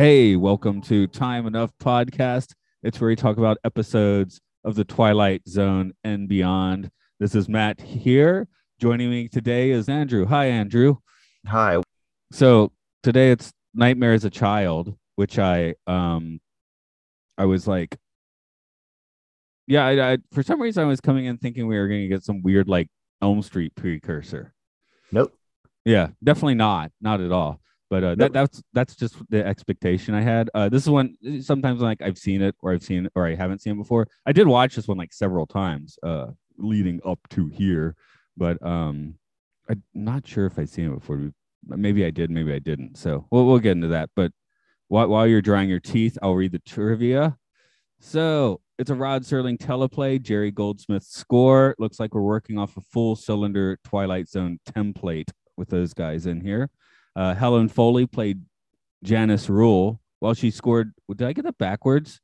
Hey, welcome to Time Enough Podcast. It's where we talk about episodes of The Twilight Zone and beyond. This is Matt here. Joining me today is Andrew. Hi, Andrew. Hi. So today it's Nightmare as a Child, which I um I was like, yeah, I, I for some reason I was coming in thinking we were going to get some weird like Elm Street precursor. Nope. Yeah, definitely not. Not at all. But uh, that that's that's just the expectation I had. Uh, this is one sometimes like I've seen it or I've seen it or I haven't seen it before. I did watch this one like several times uh, leading up to here, but um, I'm not sure if I've seen it before. Maybe I did, maybe I didn't. So we'll we'll get into that. But while while you're drying your teeth, I'll read the trivia. So it's a Rod Serling teleplay, Jerry Goldsmith score. Looks like we're working off a full cylinder Twilight Zone template with those guys in here. Uh, Helen Foley played Janice Rule while she scored. Did I get that backwards?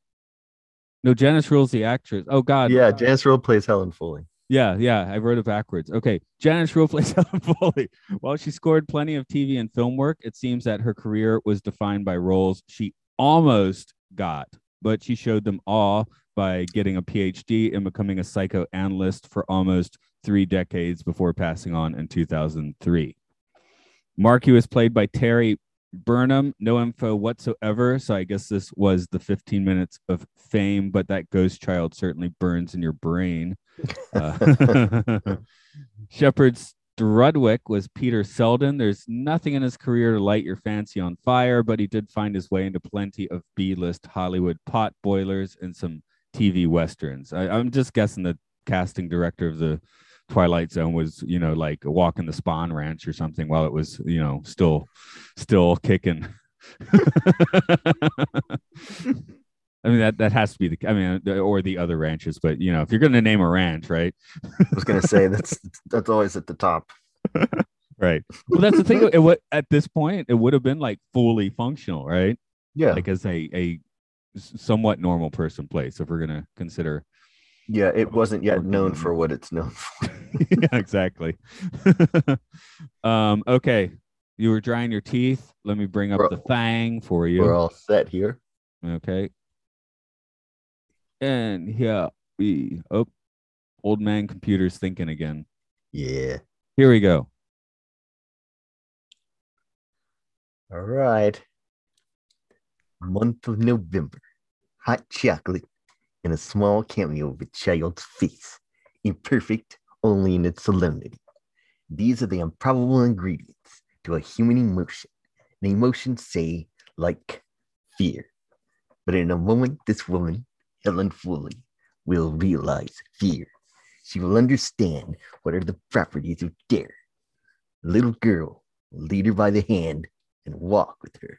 No, Janice Rule's the actress. Oh God. Yeah, Janice Rule plays Helen Foley. Yeah, yeah, I wrote it backwards. Okay, Janice Rule plays Helen Foley. While she scored plenty of TV and film work, it seems that her career was defined by roles she almost got, but she showed them all by getting a PhD and becoming a psychoanalyst for almost three decades before passing on in 2003. Marky was played by Terry Burnham. No info whatsoever. So I guess this was the 15 minutes of fame, but that ghost child certainly burns in your brain. Uh, Shepard Strudwick was Peter Selden. There's nothing in his career to light your fancy on fire, but he did find his way into plenty of B list Hollywood pot boilers and some TV westerns. I, I'm just guessing the casting director of the Twilight Zone was, you know, like walking the Spahn Ranch or something while it was, you know, still, still kicking. I mean that that has to be the. I mean, or the other ranches, but you know, if you're going to name a ranch, right? I was gonna say that's that's always at the top. Right. Well, that's the thing. It would at this point, it would have been like fully functional, right? Yeah, Like as a a somewhat normal person place, if we're going to consider. Yeah. It wasn't yet known for what it's known for. yeah, exactly. um. Okay. You were drying your teeth. Let me bring up We're- the thing for you. We're all set here. Okay. And here we oh old man computer's thinking again. Yeah. Here we go. All right. Month of November. Hot chocolate and a small cameo of a child's face. Imperfect only in its solemnity. These are the improbable ingredients to a human emotion. An emotion, say, like fear. But in a moment, this woman, Helen Foley, will realize fear. She will understand what are the properties of dare. The little girl lead her by the hand and walk with her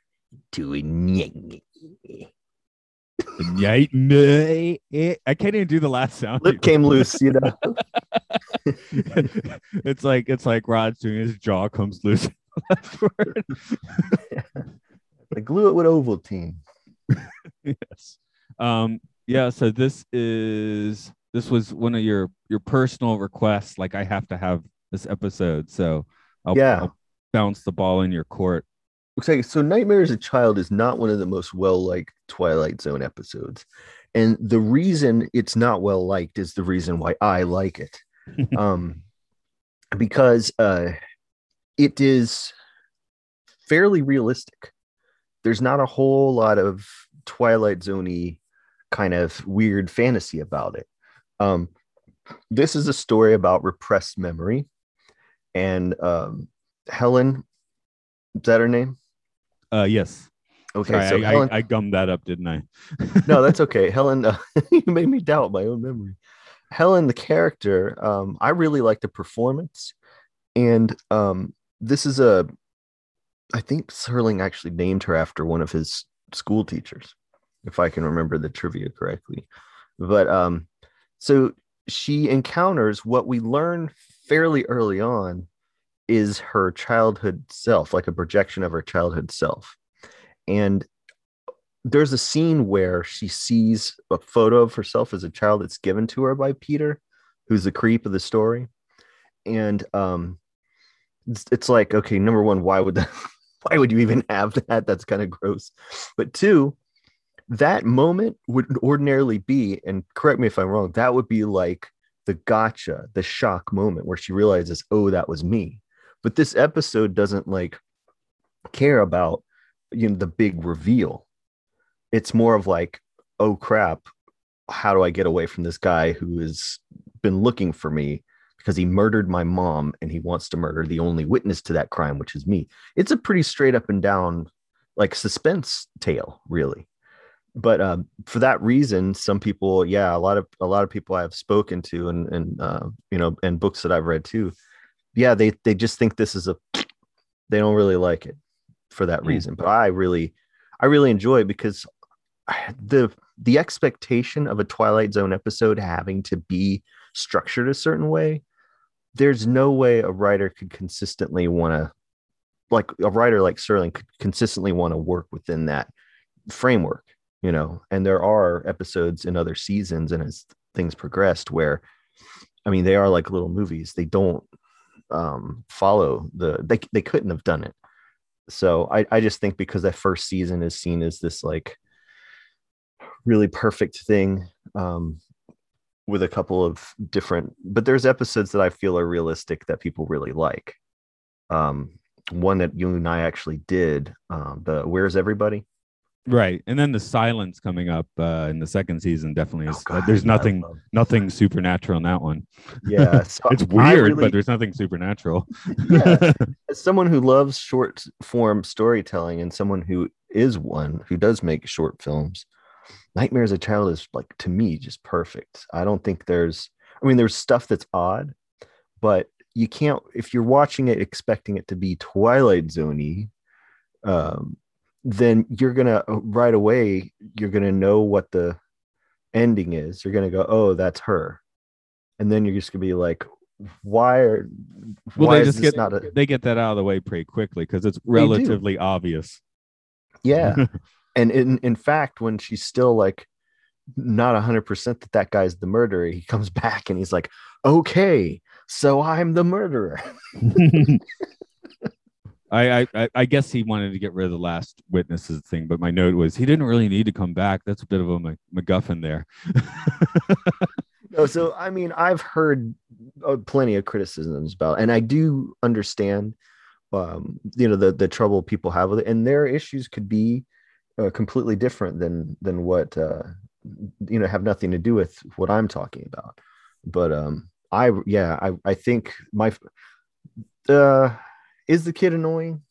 to a nyang. I can't even do the last sound. Lip came loose, you know. it's like it's like Rod's doing his jaw comes loose. Word. I glue it with Ovaltine. yes. Um, yeah, so this is this was one of your your personal requests. Like I have to have this episode. So I'll, Yeah. I'll bounce the ball in your court. Like so Nightmare as a Child is not one of the most well liked Twilight Zone episodes. And the reason it's not well liked is the reason why I like it. um because uh it is fairly realistic. There's not a whole lot of Twilight Zoney kind of weird fantasy about it. Um this is a story about repressed memory and um Helen is that her name? Uh yes. Okay, Sorry, so I, Helen, I, I gummed that up, didn't I? no, that's okay. Helen, uh, you made me doubt my own memory. Helen, the character, um, I really like the performance, and um, this is a, I think Serling actually named her after one of his school teachers, if I can remember the trivia correctly. But um, so she encounters what we learn fairly early on is her childhood self, like a projection of her childhood self. And there's a scene where she sees a photo of herself as a child that's given to her by Peter, who's the creep of the story. And um it's, it's like, okay, number one, why would that why would you even have that? That's kind of gross. But two, that moment would ordinarily be, and correct me if I'm wrong, that would be like the gotcha, the shock moment where she realizes, oh, that was me. But this episode doesn't like care about you know the big reveal. It's more of like, oh crap, how do I get away from this guy who has been looking for me because he murdered my mom and he wants to murder the only witness to that crime, which is me. It's a pretty straight up and down like suspense tale, really but uh, for that reason, some people, yeah, a lot of a lot of people I've spoken to, and and uh, you know, and books that I've read too, yeah, they they just think this is a, they don't really like it for that mm. reason. But I really, I really enjoy it because the the expectation of a Twilight Zone episode having to be structured a certain way, there's no way a writer could consistently want to, like a writer like Serling could consistently want to work within that framework you know and there are episodes in other seasons and as things progressed where i mean they are like little movies they don't um follow the they, they couldn't have done it. So i i just think because that first season is seen as this like really perfect thing um with a couple of different but there's episodes that i feel are realistic that people really like. Um one that you and i actually did um the where's everybody Right, and then the silence coming up uh, in the second season definitely is. Oh, God, there's nothing, nothing supernatural in that one. Yeah, so it's weird, really, but there's nothing supernatural. yeah, as someone who loves short form storytelling and someone who is one who does make short films, Nightmare as a Child is like to me just perfect. I don't think there's. I mean, there's stuff that's odd, but you can't if you're watching it expecting it to be Twilight Zoney. Um, then you're gonna uh, right away you're gonna know what the ending is. You're gonna go oh that's her. And then you're just gonna be like why are well why they just get not a, they get that out of the way pretty quickly because it's relatively obvious. Yeah. And in in fact when she's still like not 100% that that guy's the murderer he comes back and he's like okay so i'm the murderer I, I I guess he wanted to get rid of the last witnesses thing, but my note was he didn't really need to come back. That's a bit of a MacGuffin there. no, so I mean, I've heard uh, plenty of criticisms about, and I do understand, um, you know, the the trouble people have with it, and their issues could be uh, completely different than than what uh, you know have nothing to do with what I'm talking about. But um, I yeah, I I think my uh is the kid annoying?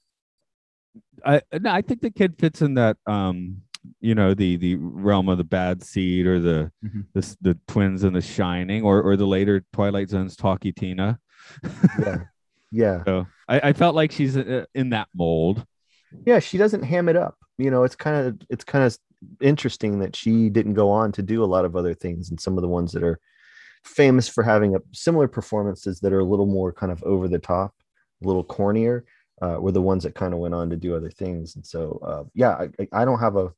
I no, I think the kid fits in that um you know the the realm of the bad seed or the mm-hmm. the, the twins and the shining or or the later twilight zones Talky Tina. Yeah. Yeah. So I, I felt like she's uh, in that mold. Yeah she doesn't ham it up. You know it's kind of it's kind of interesting that she didn't go on to do a lot of other things and some of the ones that are famous for having a similar performances that are a little more kind of over the top a little cornier uh, were the ones that kind of went on to do other things. And so, uh, yeah, I, I don't have a,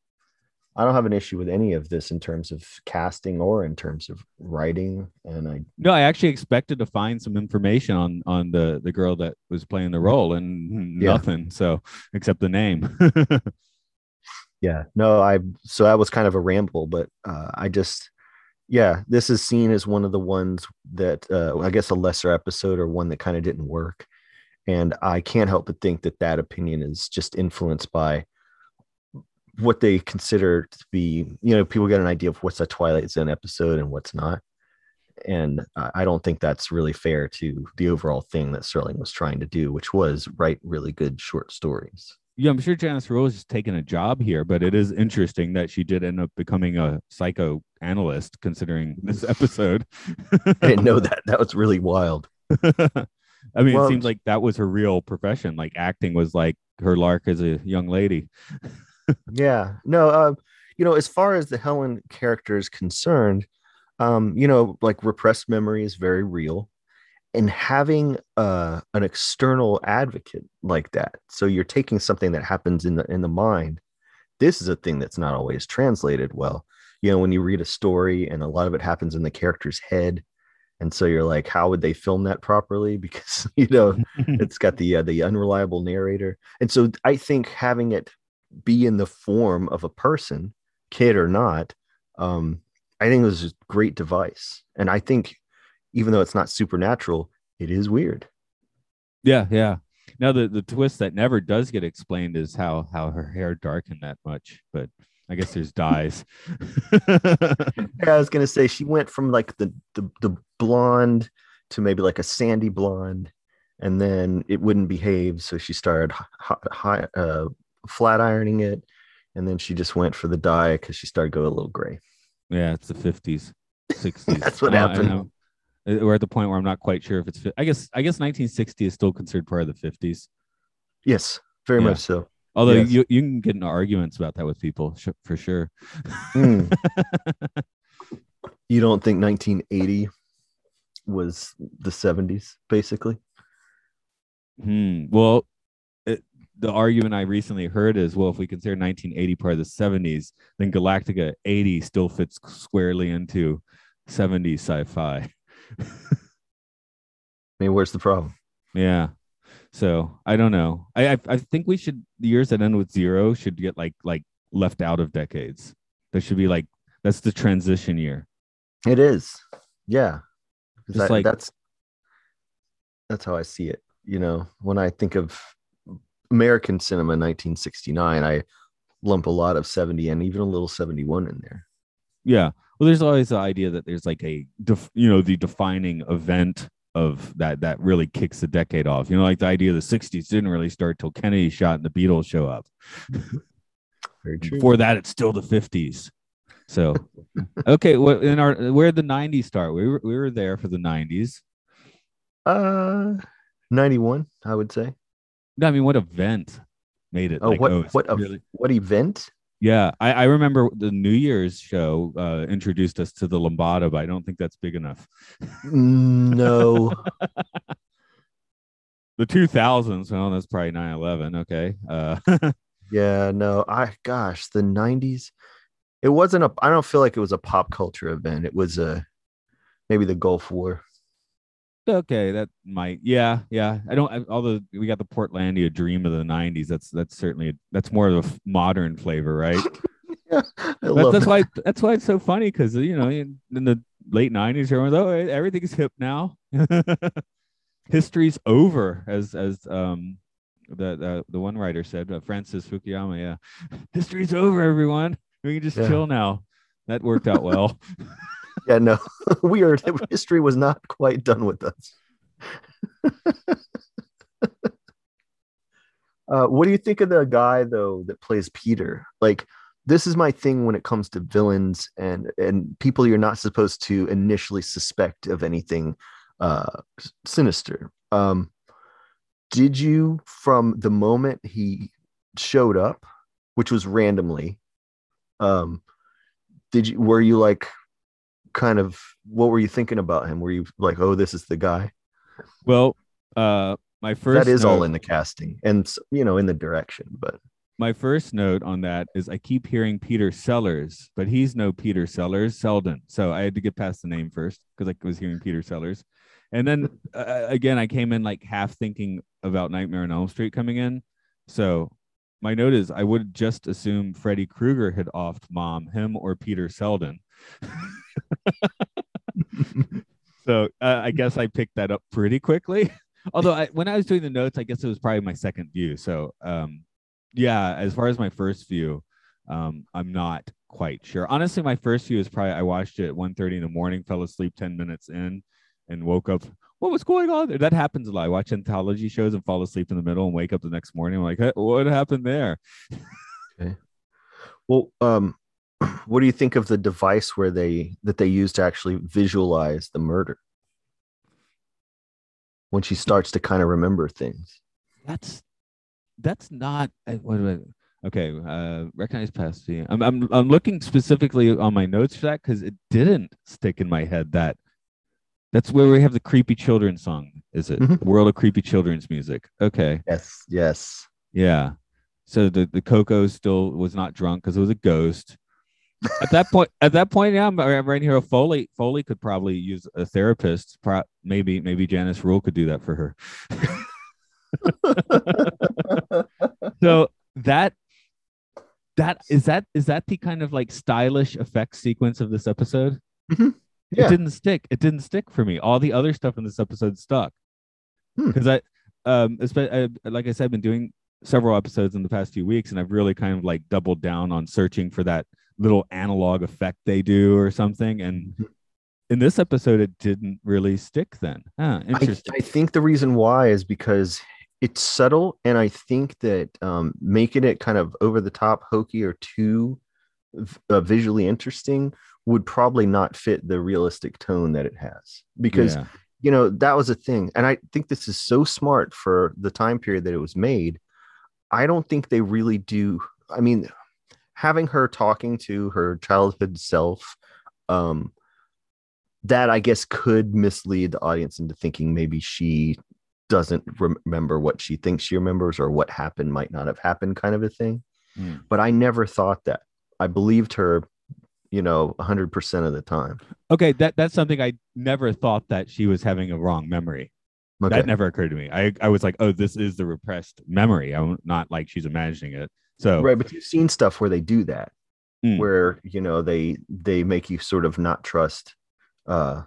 I don't have an issue with any of this in terms of casting or in terms of writing. And I no, I actually expected to find some information on on the the girl that was playing the role, and yeah. nothing. So except the name. yeah, no, I so that was kind of a ramble, but uh, I just yeah, this is seen as one of the ones that uh, I guess a lesser episode or one that kind of didn't work. And I can't help but think that that opinion is just influenced by what they consider to be, you know, people get an idea of what's a Twilight Zone episode and what's not. And I don't think that's really fair to the overall thing that Serling was trying to do, which was write really good short stories. yeah, I'm sure Janice Rule is taking a job here, but it is interesting that she did end up becoming a psychoanalyst, considering this episode. I didn't know that. That was really wild. I mean, it seems like that was her real profession. Like acting was like her lark as a young lady. Yeah. No, uh, you know, as far as the Helen character is concerned, um, you know, like repressed memory is very real. And having uh, an external advocate like that, so you're taking something that happens in the in the mind. This is a thing that's not always translated well. You know, when you read a story and a lot of it happens in the character's head, and so you're like, how would they film that properly? Because you know, it's got the uh, the unreliable narrator and so i think having it be in the form of a person kid or not um i think it was a great device and i think even though it's not supernatural it is weird yeah, yeah. Now the the twist that never does get explained is how how her hair darkened that much, but I guess there's dyes. i was gonna say she went from like the the, the blonde to maybe like a sandy blonde and then it wouldn't behave so she started uh, flat ironing it and then she just went for the dye because she started going a little gray yeah, it's the 50s, 60s. That's what Uh, happened. We're at the point where I'm not quite sure if it's. I guess. I guess 1960 is still considered part of the 50s. yes very Yeah. much so Although Yes. you you can get into arguments about that with people sh- for sure. Hmm. you don't think 1980 was the 70s basically Hmm. Well, it, the argument I recently heard is, well, if we consider 1980 part of the 70s, then Galactica 80 still fits squarely into 70s sci-fi. i mean where's the problem yeah. So I don't know. I, I I think we should the years that end with zero should get like like left out of decades. There should be like that's the transition year. It is. Yeah. Just I- like- that's that's how i see it you know when i think of american cinema 1969 i lump a lot of 70 and even a little 71 in there Yeah. Well, there's always the idea that there's like a, def, you know, the defining event of that that really kicks the decade off. You know, like the idea of the '60s didn't really start till Kennedy shot and the Beatles show up. very true Before that, it's still the '50s. So, okay, what in our where the '90s start? We were we were there for the '90s. uh 91 i would say No, I mean, what event made it? oh like, what it's what really- what event Yeah, I, I remember the New Year's show uh, introduced us to the Lombardo, but I don't think that's big enough. no The 2000s, well, that's probably 9 11. Okay. Uh, Yeah, no, I gosh, the 90s. It wasn't a I don't feel like it was a pop culture event. It was a maybe the Gulf War. Okay, that might, yeah, yeah. I don't, I, although we got the Portlandia dream of the 90s, that's that's certainly, that's more of a f- modern flavor, right? Yeah, That- that's that. why, that's why it's so funny because, you know, in, in the late 90s, everyone's, oh, everything's hip now. History's over, as, as, um, the, the the one writer said, uh, Francis Fukuyama. Yeah, history's over, everyone. We can just Yeah. chill now. That worked out well. Yeah, no, we are history was not quite done with us. uh, what do you think of the guy though that plays Peter? Like, this is my thing when it comes to villains and and people you're not supposed to initially suspect of anything uh, sinister. Um, did you, from the moment he showed up, which was randomly, um, did you were you like kind of what were you thinking about him? Were you like, oh, this is the guy? Well, uh, my first that is all in the casting and you know in the direction, but my first note on that is I keep hearing Peter Sellers, but he's no Peter Sellers, Selden. So I had to get past the name first because I was hearing Peter Sellers. And then uh, again, I came in like half thinking about Nightmare on Elm Street coming in. So my note is I would just assume Freddy Krueger had offed mom, him or Peter Selden. so uh, I guess I picked that up pretty quickly. Although I, when I was doing the notes, I guess it was probably my second view. So um, yeah, as far as my first view, um, I'm not quite sure. Honestly, my first view is probably I watched it at 1.30 in the morning, fell asleep 10 minutes in, and woke up. What was going on there? That happens a lot. I watch anthology shows and fall asleep in the middle and wake up the next morning. I'm like, hey, what happened there? Okay. Well, um, what do you think of the device where they that they use to actually visualize the murder? When she starts to kind of remember things. That's that's not uh, what do I, okay. Uh, recognize past. Yeah. I'm I'm I'm looking specifically on my notes for that because it didn't stick in my head that that's where we have the creepy children song. Is it Mhm. World of Creepy Children's Music? Okay, Yes, yes. yeah. So the the Coco still was not drunk because it was a ghost. At that point, at that point, yeah, I'm, I'm right here. Foley Foley could probably use a therapist. Pro- maybe maybe Janice Rule could do that for her. so that that is that is that the kind of like stylish effect sequence of this episode Mhm. Yeah. it didn't stick it didn't stick for me all the other stuff in this episode stuck Hmm. because i um I, like i said i've been doing several episodes in the past few weeks and i've really kind of like doubled down on searching for that little analog effect they do or something and Mhm. in this episode it didn't really stick then huh, I, interesting I think the reason why is because it's subtle, and I think that um, making it kind of over the top, hokey, or too uh, visually interesting would probably not fit the realistic tone that it has. Because Yeah. you know that was a thing, and I think this is so smart for the time period that it was made. I don't think they really do. I mean, having her talking to her childhood self, um, that I guess could mislead the audience into thinking maybe she doesn't remember what she thinks she remembers or what happened might not have happened, kind of a thing. Mm. But I never thought that. I believed her, you know, 100% of the time. okay that that's something i never thought that she was having a wrong memory Okay. That never occurred to me. I, I was like, oh, this is the repressed memory. I'm not like she's imagining it. So right but you've seen stuff where they do that Mm. where you know they they make you sort of not trust uh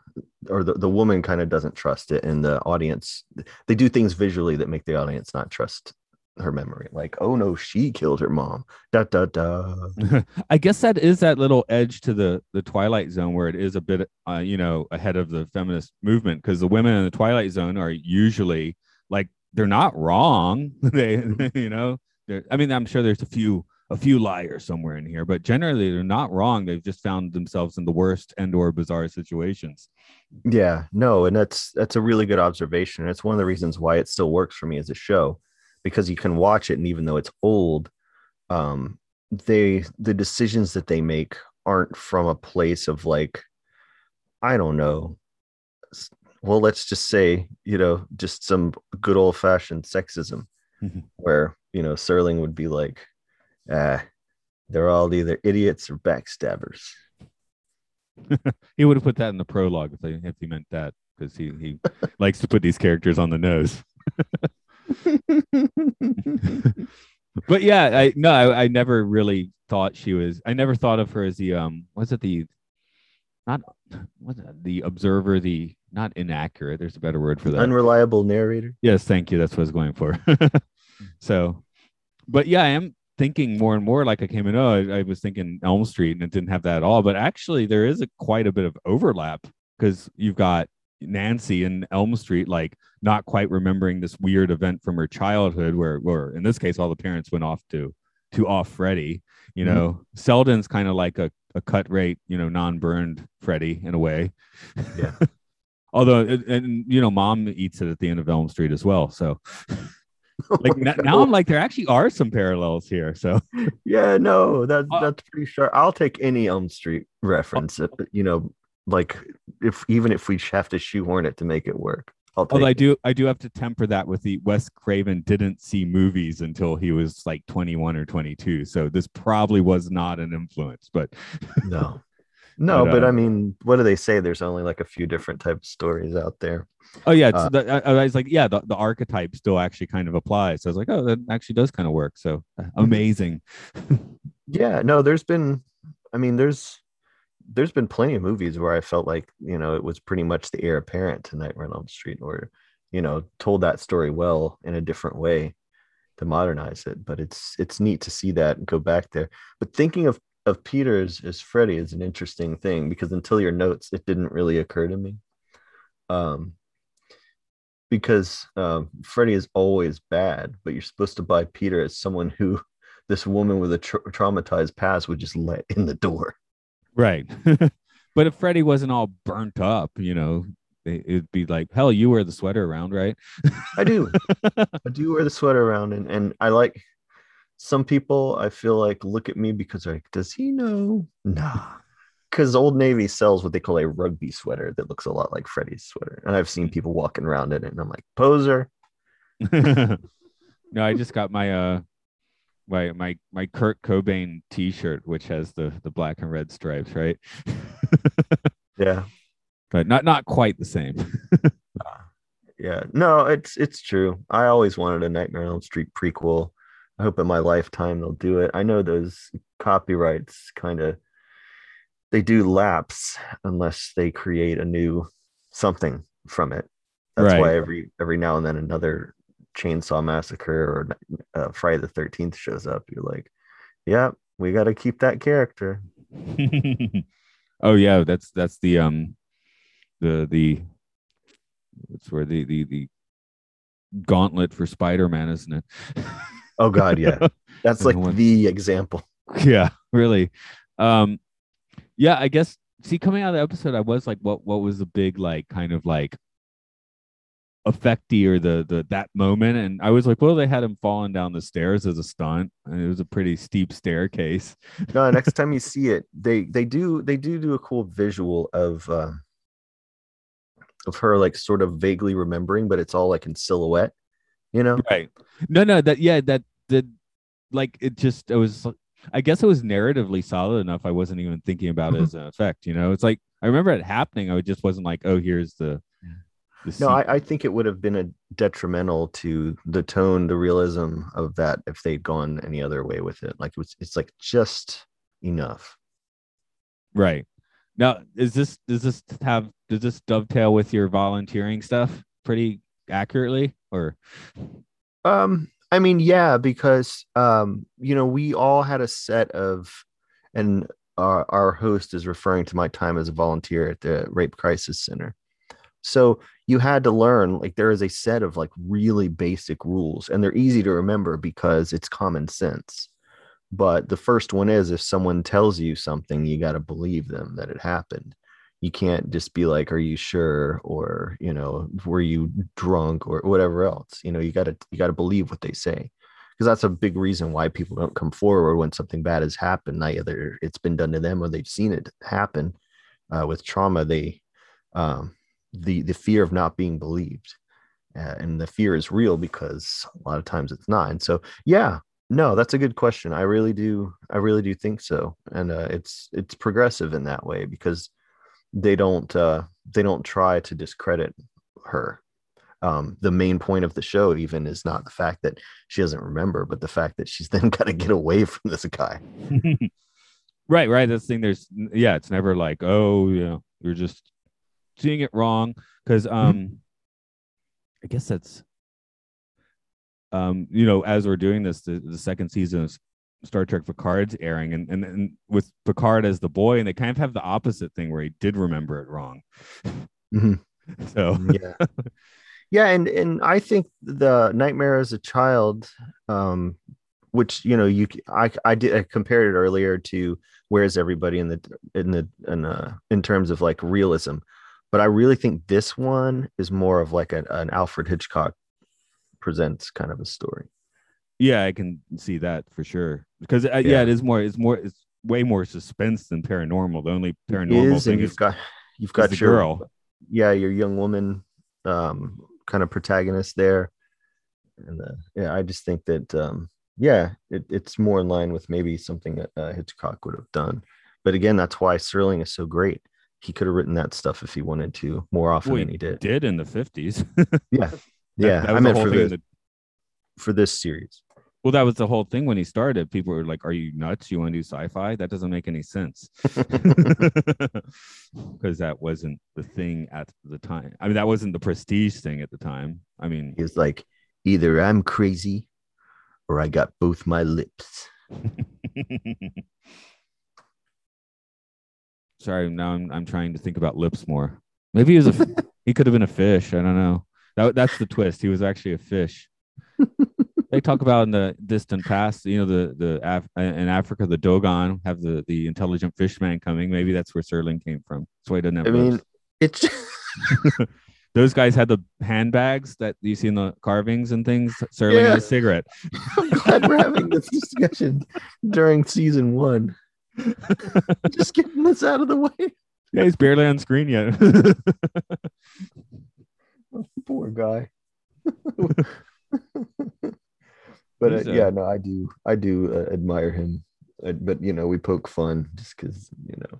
or the, the woman kind of doesn't trust it and the audience they do things visually that make the audience not trust her memory like oh no she killed her mom da da da I guess that is that little edge to the the Twilight Zone where it is a bit, uh, you know, ahead of the feminist movement because the women in the Twilight Zone are usually like they're not wrong. they, you know, they're, I mean, I'm sure there's a few a few liars somewhere in here, but generally they're not wrong. They've just found themselves in the worst and or bizarre situations. yeah no and that's that's a really good observation it's one of the reasons why it still works for me as a show because you can watch it and even though it's old um they the decisions that they make aren't from a place of like i don't know well let's just say you know just some good old fashioned sexism Mhm. where you know serling would be like ah they're all either idiots or backstabbers He would have put that in the prologue if, they, if he meant that because he, he likes to put these characters on the nose. but yeah, I no, I, I never really thought she was. I never thought of her as the um. Was it the not was it the observer? The not inaccurate. There's a better word for that. unreliable narrator yes, thank you. That's what I was going for. So, but yeah, I am thinking more and more like I came in. Oh, I, I was thinking Elm Street, and it didn't have that at all. But actually, there is a quite a bit of overlap because you've got Nancy in Elm Street, like not quite remembering this weird event from her childhood, where, where in this case, all the parents went off to to off Freddy. You Mhm. know, Selden's kind of like a, a cut rate, you know, non-burned Freddy in a way. Yeah. Although, and, and you know, mom eats it at the end of Elm Street as well. So, like n- now, I'm like, there actually are some parallels here. So, Yeah, no, that Uh, that's pretty sure. I'll take any Elm Street reference. uh, you know, like if even if we have to shoehorn it to make it work, I'll take. although I it. do, I do have to temper that with the Wes Craven didn't see movies until he was like 21 or 22. So this probably was not an influence, but no, no, But, but, uh, I mean, what do they say? There's only like a few different types of stories out there. oh yeah, it's Uh, the, I, I was like, yeah, the, the archetype still actually kind of applies. So I was like, oh, that actually does kind of work. So uh, amazing. Yeah, no, there's been. I mean, there's there's been plenty of movies where I felt like you know it was pretty much the heir apparent to Nightmare on Elm Street, or you know told that story well in a different way to modernize it. But it's it's neat to see that and go back there. But thinking of of Peters as Freddy is an interesting thing because until your notes, it didn't really occur to me. Um, because um, Freddy is always bad, but you're supposed to buy Peter as someone who this woman with a tra- traumatized past would just let in the door. Right. but if Freddy wasn't all burnt up, you know, it- it'd be like, hell, you wear the sweater around, right? I do. I do wear the sweater around, and and I like some people. I feel like look at me because they're like, does he know? Nah, because Old Navy sells what they call a rugby sweater that looks a lot like Freddy's sweater, and I've seen people walking around in it, and I'm like, poser. no, I just got my uh my my my Kurt Cobain t-shirt which has the the black and red stripes, right? Yeah, but not not quite the same. yeah. No, it's it's true. I always wanted a Nightmare on Elm Street prequel. I hope in my lifetime they'll do it. I know those copyrights kind of they do lapse unless they create a new something from it. That's why every every now and then another Chainsaw Massacre or uh, Friday the Thirteenth shows up. You're like, yeah, we got to keep that character. oh yeah, that's that's the um the the it's where the the the gauntlet for Spider-Man, isn't it? Oh God, yeah, that's like the example. yeah, really. Um yeah, I guess see coming out of the episode, I was like, what what was the big like kind of like effecty or the the that moment? And I was like, well, they had him falling down the stairs as a stunt. And it was a pretty steep staircase. no next time you see it they they do they do do a cool visual of uh, of her like sort of vaguely remembering but it's all like in silhouette you know Right. No, no, that yeah, that that like it just it was I guess it was narratively solid enough. I wasn't even thinking about it mm-hmm. as an effect, you know. It's like I remember it happening. I just wasn't like, oh, here's the, the no I, I think it would have been a detrimental to the tone the realism of that if they'd gone any other way with it like it was it's like just enough right. Now, is this does this have does this dovetail with your volunteering stuff pretty accurately or Um, I mean, yeah, because um, you know, we all had a set of, and our our host is referring to my time as a volunteer at the Rape Crisis Center. So you had to learn like there is a set of like really basic rules, and they're easy to remember because it's common sense. But the first one is if someone tells you something, you got to believe them that it happened. You can't just be like, "Are you sure?" or you know, "Were you drunk?" or whatever else. You know, you got to you got to believe what they say because that's a big reason why people don't come forward when something bad has happened. Either it's been done to them or they've seen it happen. Uh, with trauma, they um, the the fear of not being believed, uh, and the fear is real because a lot of times it's not. And so, yeah, no, that's a good question. I really do. I really do think so, and uh, it's it's progressive in that way because they don't uh, they don't try to discredit her. Um, the main point of the show even is not the fact that she doesn't remember, but the fact that she's then got to get away from this guy. right, right. That's the thing. There's yeah, it's never like, oh, you know, you're just seeing it wrong. Because um I guess that's um, you know, as we're doing this, the, the second season of Star Trek Picard's airing, and, and and with Picard as the boy, and they kind of have the opposite thing where he did remember it wrong. Mhm. So yeah yeah and and i think the nightmare as a child um which you know you i i did i compared it earlier to where's everybody in the in the in uh in terms of like realism but i really think this one is more of like an, an alfred hitchcock presents kind of a story yeah, I can see that for sure. Because uh, yeah. Yeah. it is more. It's more. It's way more suspense than paranormal. The only paranormal is, thing is you've got you've got your girl. yeah your young woman um kind of protagonist there and uh, yeah i just think that um yeah it, it's more in line with maybe something that uh, hitchcock would have done but again that's why Serling is so great he could have written that stuff if he wanted to more often Well, he than he did did in the fifties. yeah yeah i was the meant whole for thing in the- for this series well, that was the whole thing when he started. People were like, "Are you nuts? You want to do sci-fi? That doesn't make any sense." Because that wasn't the thing at the time. I mean, that wasn't the prestige thing at the time. I mean, he was like either i'm crazy or i got both my lips sorry. Now I'm I'm trying to think about lips more. Maybe he was a He could have been a fish. I don't know. That, that's the twist. He was actually a fish. They talk about in the distant past, you know, the the Af- uh, in Africa, the Dogon have the the intelligent fishman coming. Maybe that's where Serling came from. That's why he doesn't have. I mean, it's those guys had the handbags that you see in the carvings and things. Serling Yeah. had a cigarette. I'm glad we're having this discussion during season one. Just getting this out of the way. Yeah, he's barely on screen yet. Oh, poor guy. But uh, a- yeah, no, I do, I do uh, admire him. Uh, but you know, we poke fun just because you know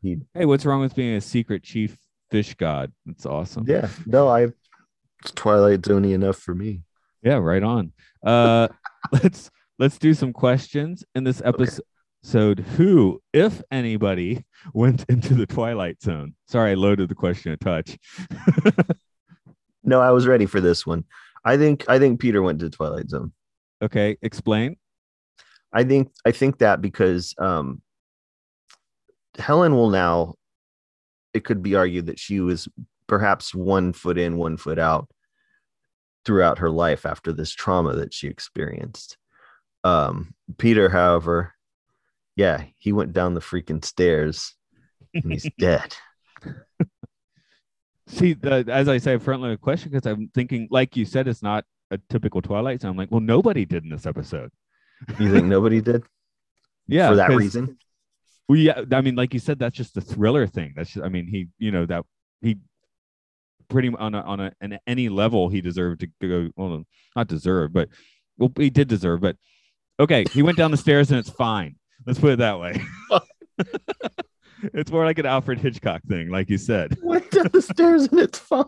he. hey, what's wrong with being a secret chief fish god? That's awesome. Yeah, no, I. It's Twilight Zone enough for me. Yeah, right on. Uh let's let's do some questions in this episode. Who, if anybody, went into the Twilight Zone? Sorry, I loaded the question a touch. No, I was ready for this one. I think I think Peter went to Twilight Zone. Okay, explain. I think I think that because um Helen will now it could be argued that she was perhaps one foot in, one foot out throughout her life after this trauma that she experienced. Um Peter, however, yeah, he went down the freaking stairs and he's dead. See, the, as I say, front loaded question because I'm thinking, like you said, it's not a typical Twilight Zone. I'm like, well, nobody did in this episode. You think nobody did Yeah, for that reason? Well, yeah, I mean, like you said, that's just the thriller thing. That's just, I mean, he, you know, that he pretty on a on a on any level he deserved to go. Well, not deserve, but well, he did deserve. But okay, he went down the stairs and it's fine. Let's put it that way. it's more like an Alfred Hitchcock thing, like you said. went down the stairs and it's fine.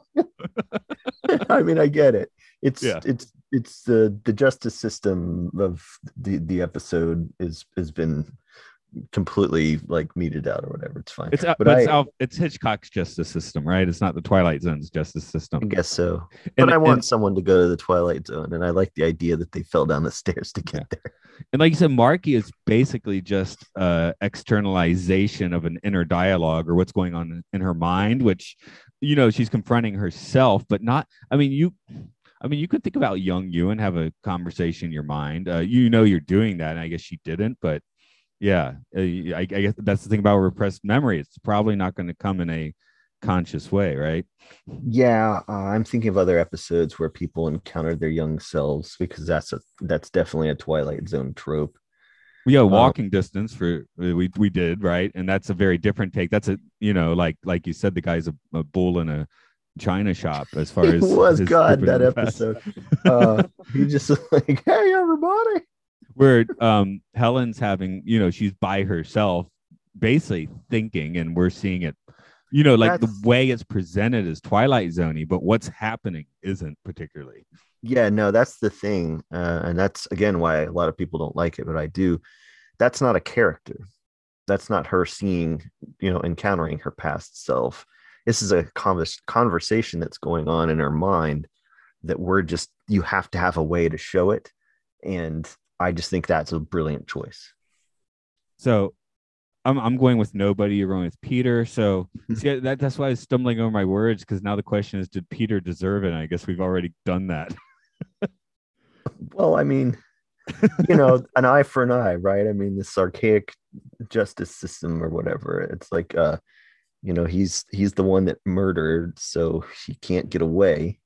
I mean, I get it. It's Yeah. it's it's the the justice system of the the episode is has been completely like meted out or whatever. It's fine. It's Al- But but it's, I- Al- it's Hitchcock's justice system, right? It's not the Twilight Zone's justice system. I guess so. And- but I want and- someone to go to the Twilight Zone, and I like the idea that they fell down the stairs to get there. And like you said, Marky is basically just uh, externalization of an inner dialogue or what's going on in, in her mind, which, you know, she's confronting herself, but not. I mean, you. I mean, you could think about young you and have a conversation in your mind. Uh, you know, you're doing that. And I guess she didn't, but yeah, uh, I, I guess that's the thing about repressed memory. It's probably not going to come in a conscious way, right? Yeah, uh, I'm thinking of other episodes where people encountered their young selves because that's a that's definitely a Twilight Zone trope. Yeah, walking distance for uh, we we did right, and that's a very different take. That's a you know like like you said, the guy's a, a bull in a china shop as far It as was God that episode. Uh, he just like, hey everybody. Where um Helen's having you know she's by herself, basically thinking, and we're seeing it. You know, like That's- the way it's presented is Twilight Zoney, but what's happening isn't particularly. Yeah, no, that's the thing, uh, and that's again why a lot of people don't like it, but I do. That's not a character. That's not her seeing, you know, encountering her past self. This is a convers- conversation that's going on in our mind that we're just. You have to have a way to show it, and I just think that's a brilliant choice. So I'm I'm going with nobody. You're going with Peter. So see that that's why I was stumbling over my words because now the question is, did Peter deserve it? And I guess we've already done that. Well, I mean, you know, an eye for an eye, right? I mean, this archaic justice system or whatever. It's like, uh, you know, he's he's the one that murdered, so he can't get away.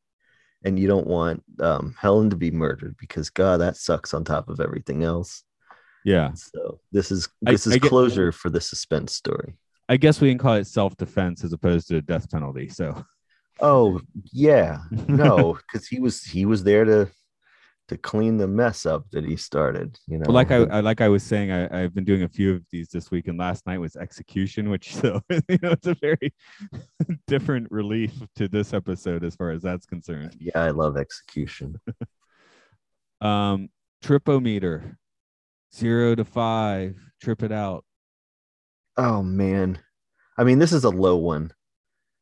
And you don't want um, Helen to be murdered because God, that sucks on top of everything else. Yeah. So this is I- this is I get- closure for the suspense story. I guess we can call it self defense as opposed to a death penalty. So Oh yeah, no, because he was he was there to to clean the mess up that he started. You know, Well, like I, I like I was saying, I, I've been doing a few of these this week, and last night was execution, which so you know it's a very different relief to this episode as far as that's concerned. yeah, I love execution. Um, tripometer, zero to five, trip it out. Oh man, I mean, this is a low one.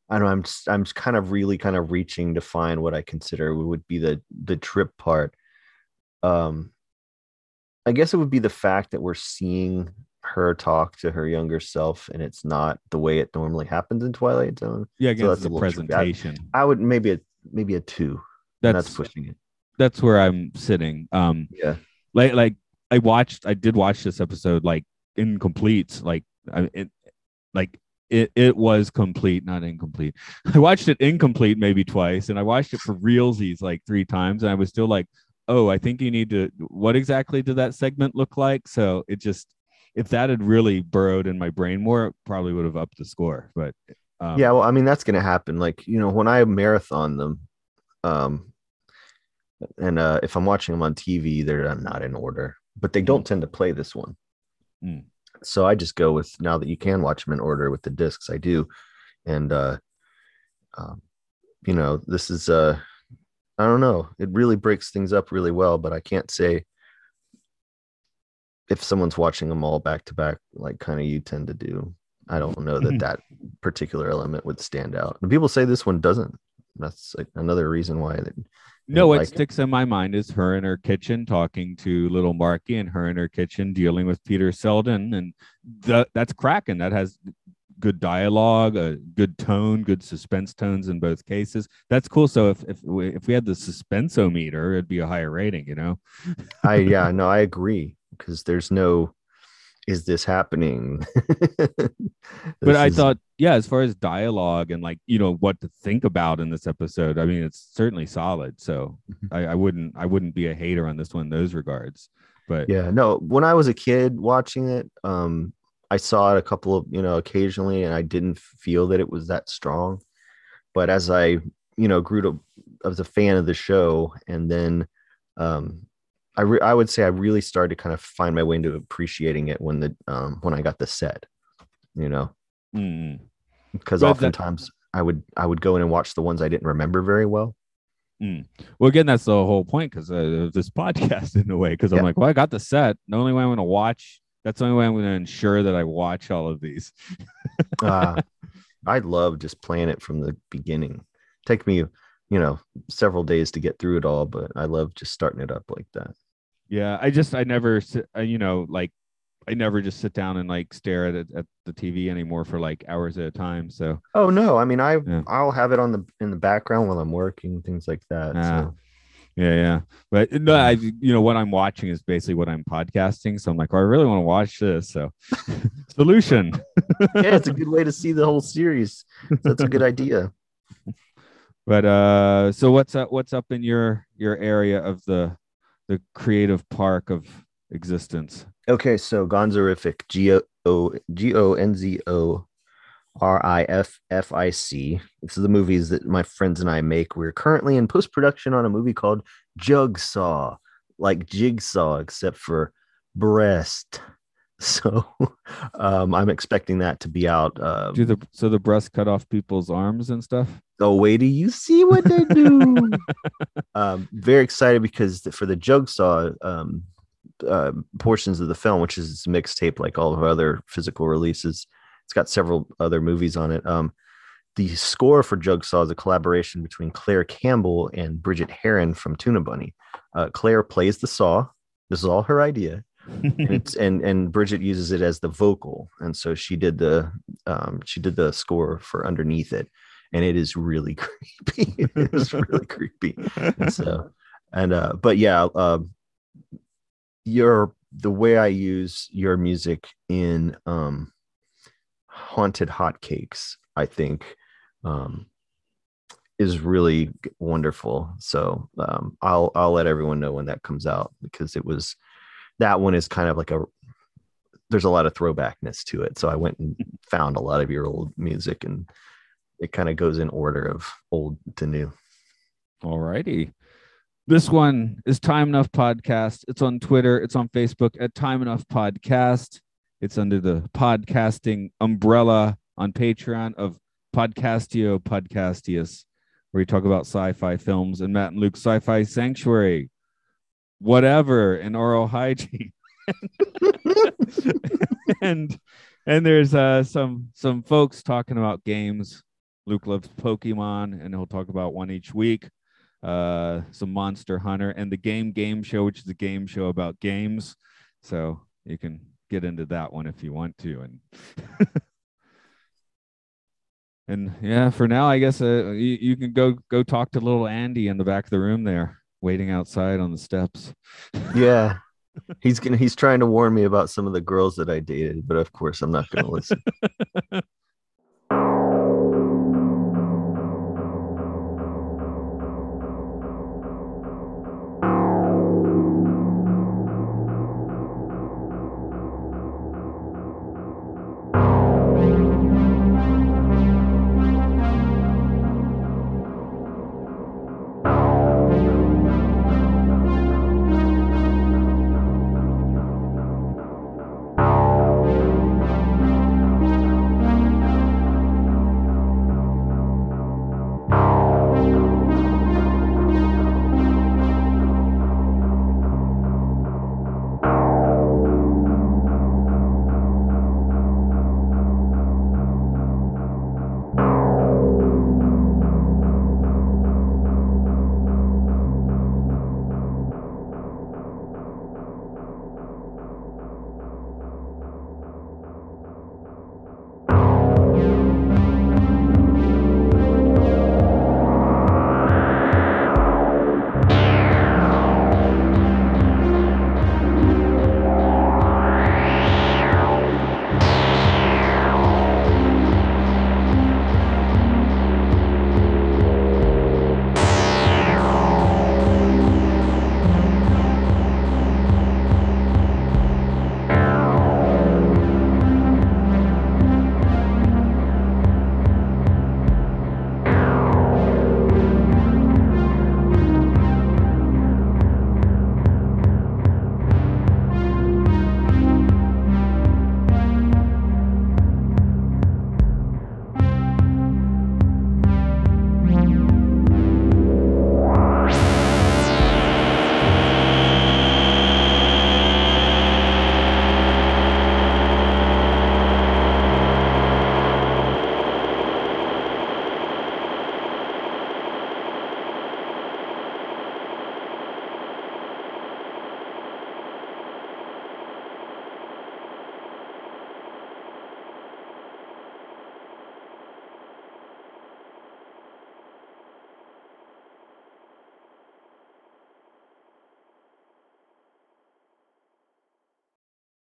I know I'm just, I'm just kind of really kind of reaching to find what I consider would be the the trip part. Um, I guess it would be the fact that we're seeing her talk to her younger self, and it's not the way it normally happens in Twilight Zone. Yeah, again, that's it's a tricky. I- presentation. I would maybe a maybe a two. That's that's pushing it. that's where I'm sitting. Um, Yeah. like like I watched, I did watch this episode like incomplete, like I it like it it was complete, not incomplete. I watched it incomplete maybe twice, and I watched it for realsies like three times, and I was still like, oh, I think you need to. What exactly did that segment look like? So it just if that had really burrowed in my brain more, it probably would have upped the score. But um, yeah, well, I mean that's gonna happen. Like you know, when I marathon them, um, and uh, if I'm watching them on TV, they're not in order, but they don't tend to play this one. Mm. So I just go with now that you can watch them in order with the discs. I do, and uh, um, you know, this is uh, I don't know. It really breaks things up really well, but I can't say if someone's watching them all back to back, like kind of you tend to do. I don't know that Mhm. that particular element would stand out. And people say this one doesn't. That's like another reason why. They, No, what like it. sticks in my mind is her in her kitchen talking to little Markie and her in her kitchen dealing with Peter Selden. And the, that's cracking. That has good dialogue, a good tone, good suspense tones in both cases. That's cool. So if if we, if we had the suspensometer, it'd be a higher rating, you know? I yeah, no, I agree because there's no. Is this happening? But I is- thought, yeah, as far as dialogue and like, you know, what to think about in this episode, I mean, it's certainly solid. So Mhm. I, I wouldn't I wouldn't be a hater on this one in those regards. But yeah no when i was a kid watching it um i saw it a couple of you know occasionally and i didn't feel that it was that strong but as i you know grew to I was a fan of the show and then um i re- i would say i really started to kind of find my way into appreciating it when the um when i got the set you know mm. because But that- oftentimes i would i would go in and watch the ones i didn't remember very well Well, again, that's the whole point because uh, of this podcast in a way. Because I'm Yeah. like, well, I got the set. The only way I'm going to watch. That's the only way I'm going to ensure that I watch all of these. uh, I love just playing it from the beginning. Take me, you know, several days to get through it all, but I love just starting it up like that. Yeah, I just I never You know, like I never just sit down and like stare at it at the TV anymore for like hours at a time. So Oh no, I mean I Yeah. I'll have it on the in the background while I'm working, things like that. Ah. So yeah, yeah. But no, I you know what I'm watching is basically what I'm podcasting. So I'm like, oh, I really want to watch this. So solution. yeah, it's a good way to see the whole series. That's a good idea. But uh, so what's up? What's up in your your area of the the creative park of existence? Okay, so Gonzoriffic, G O G O N Z O R I F F I C. This is the movies that my friends and I make. We're currently in post production on a movie called Jugsaw, like Jigsaw, except for breast. So um, I'm expecting that to be out. Um, Do the so the breast cut off people's arms and stuff? oh, wait, do you see what they do? um, very excited because for the Jugsaw um, uh, portions of the film, which is mixtape like all of our other physical releases, it's got several other movies on it. Um, the score for Jugsaw is a collaboration between Claire Campbell and Brigette Herron from Tunabunny. Uh, Claire plays the saw. This is all her idea and it's and and Bridget uses it as the vocal, and so she did the um she did the score for underneath it, and it is really creepy. it is really creepy. So and uh, but yeah, um, your the way I use your music in um haunted hotcakes, I think, um is really wonderful. So um, I'll I'll let everyone know when that comes out because it was that one is kind of like a there's a lot of throwbackness to it. So I went and found a lot of your old music and it kind of goes in order of old to new. All righty. This one is Time Enough Podcast. It's on Twitter. It's on Facebook at Time Enough Podcast. It's under the podcasting umbrella on Patreon of Podcastio Podcastius, where we talk about sci-fi films and Matt and Luke's Sci-Fi Sanctuary, whatever, and oral hygiene. and and there's uh some some folks talking about games. Luke loves Pokemon, and he'll talk about one each week uh some monster hunter and the game game show which is a game show about games so you can get into that one if you want to. And and yeah, for now, I guess uh, you, you can go go talk to little Andy in the back of the room there, waiting outside on the steps. Yeah. He's gonna he's trying to warn me about some of the girls that I dated, but of course I'm not gonna listen.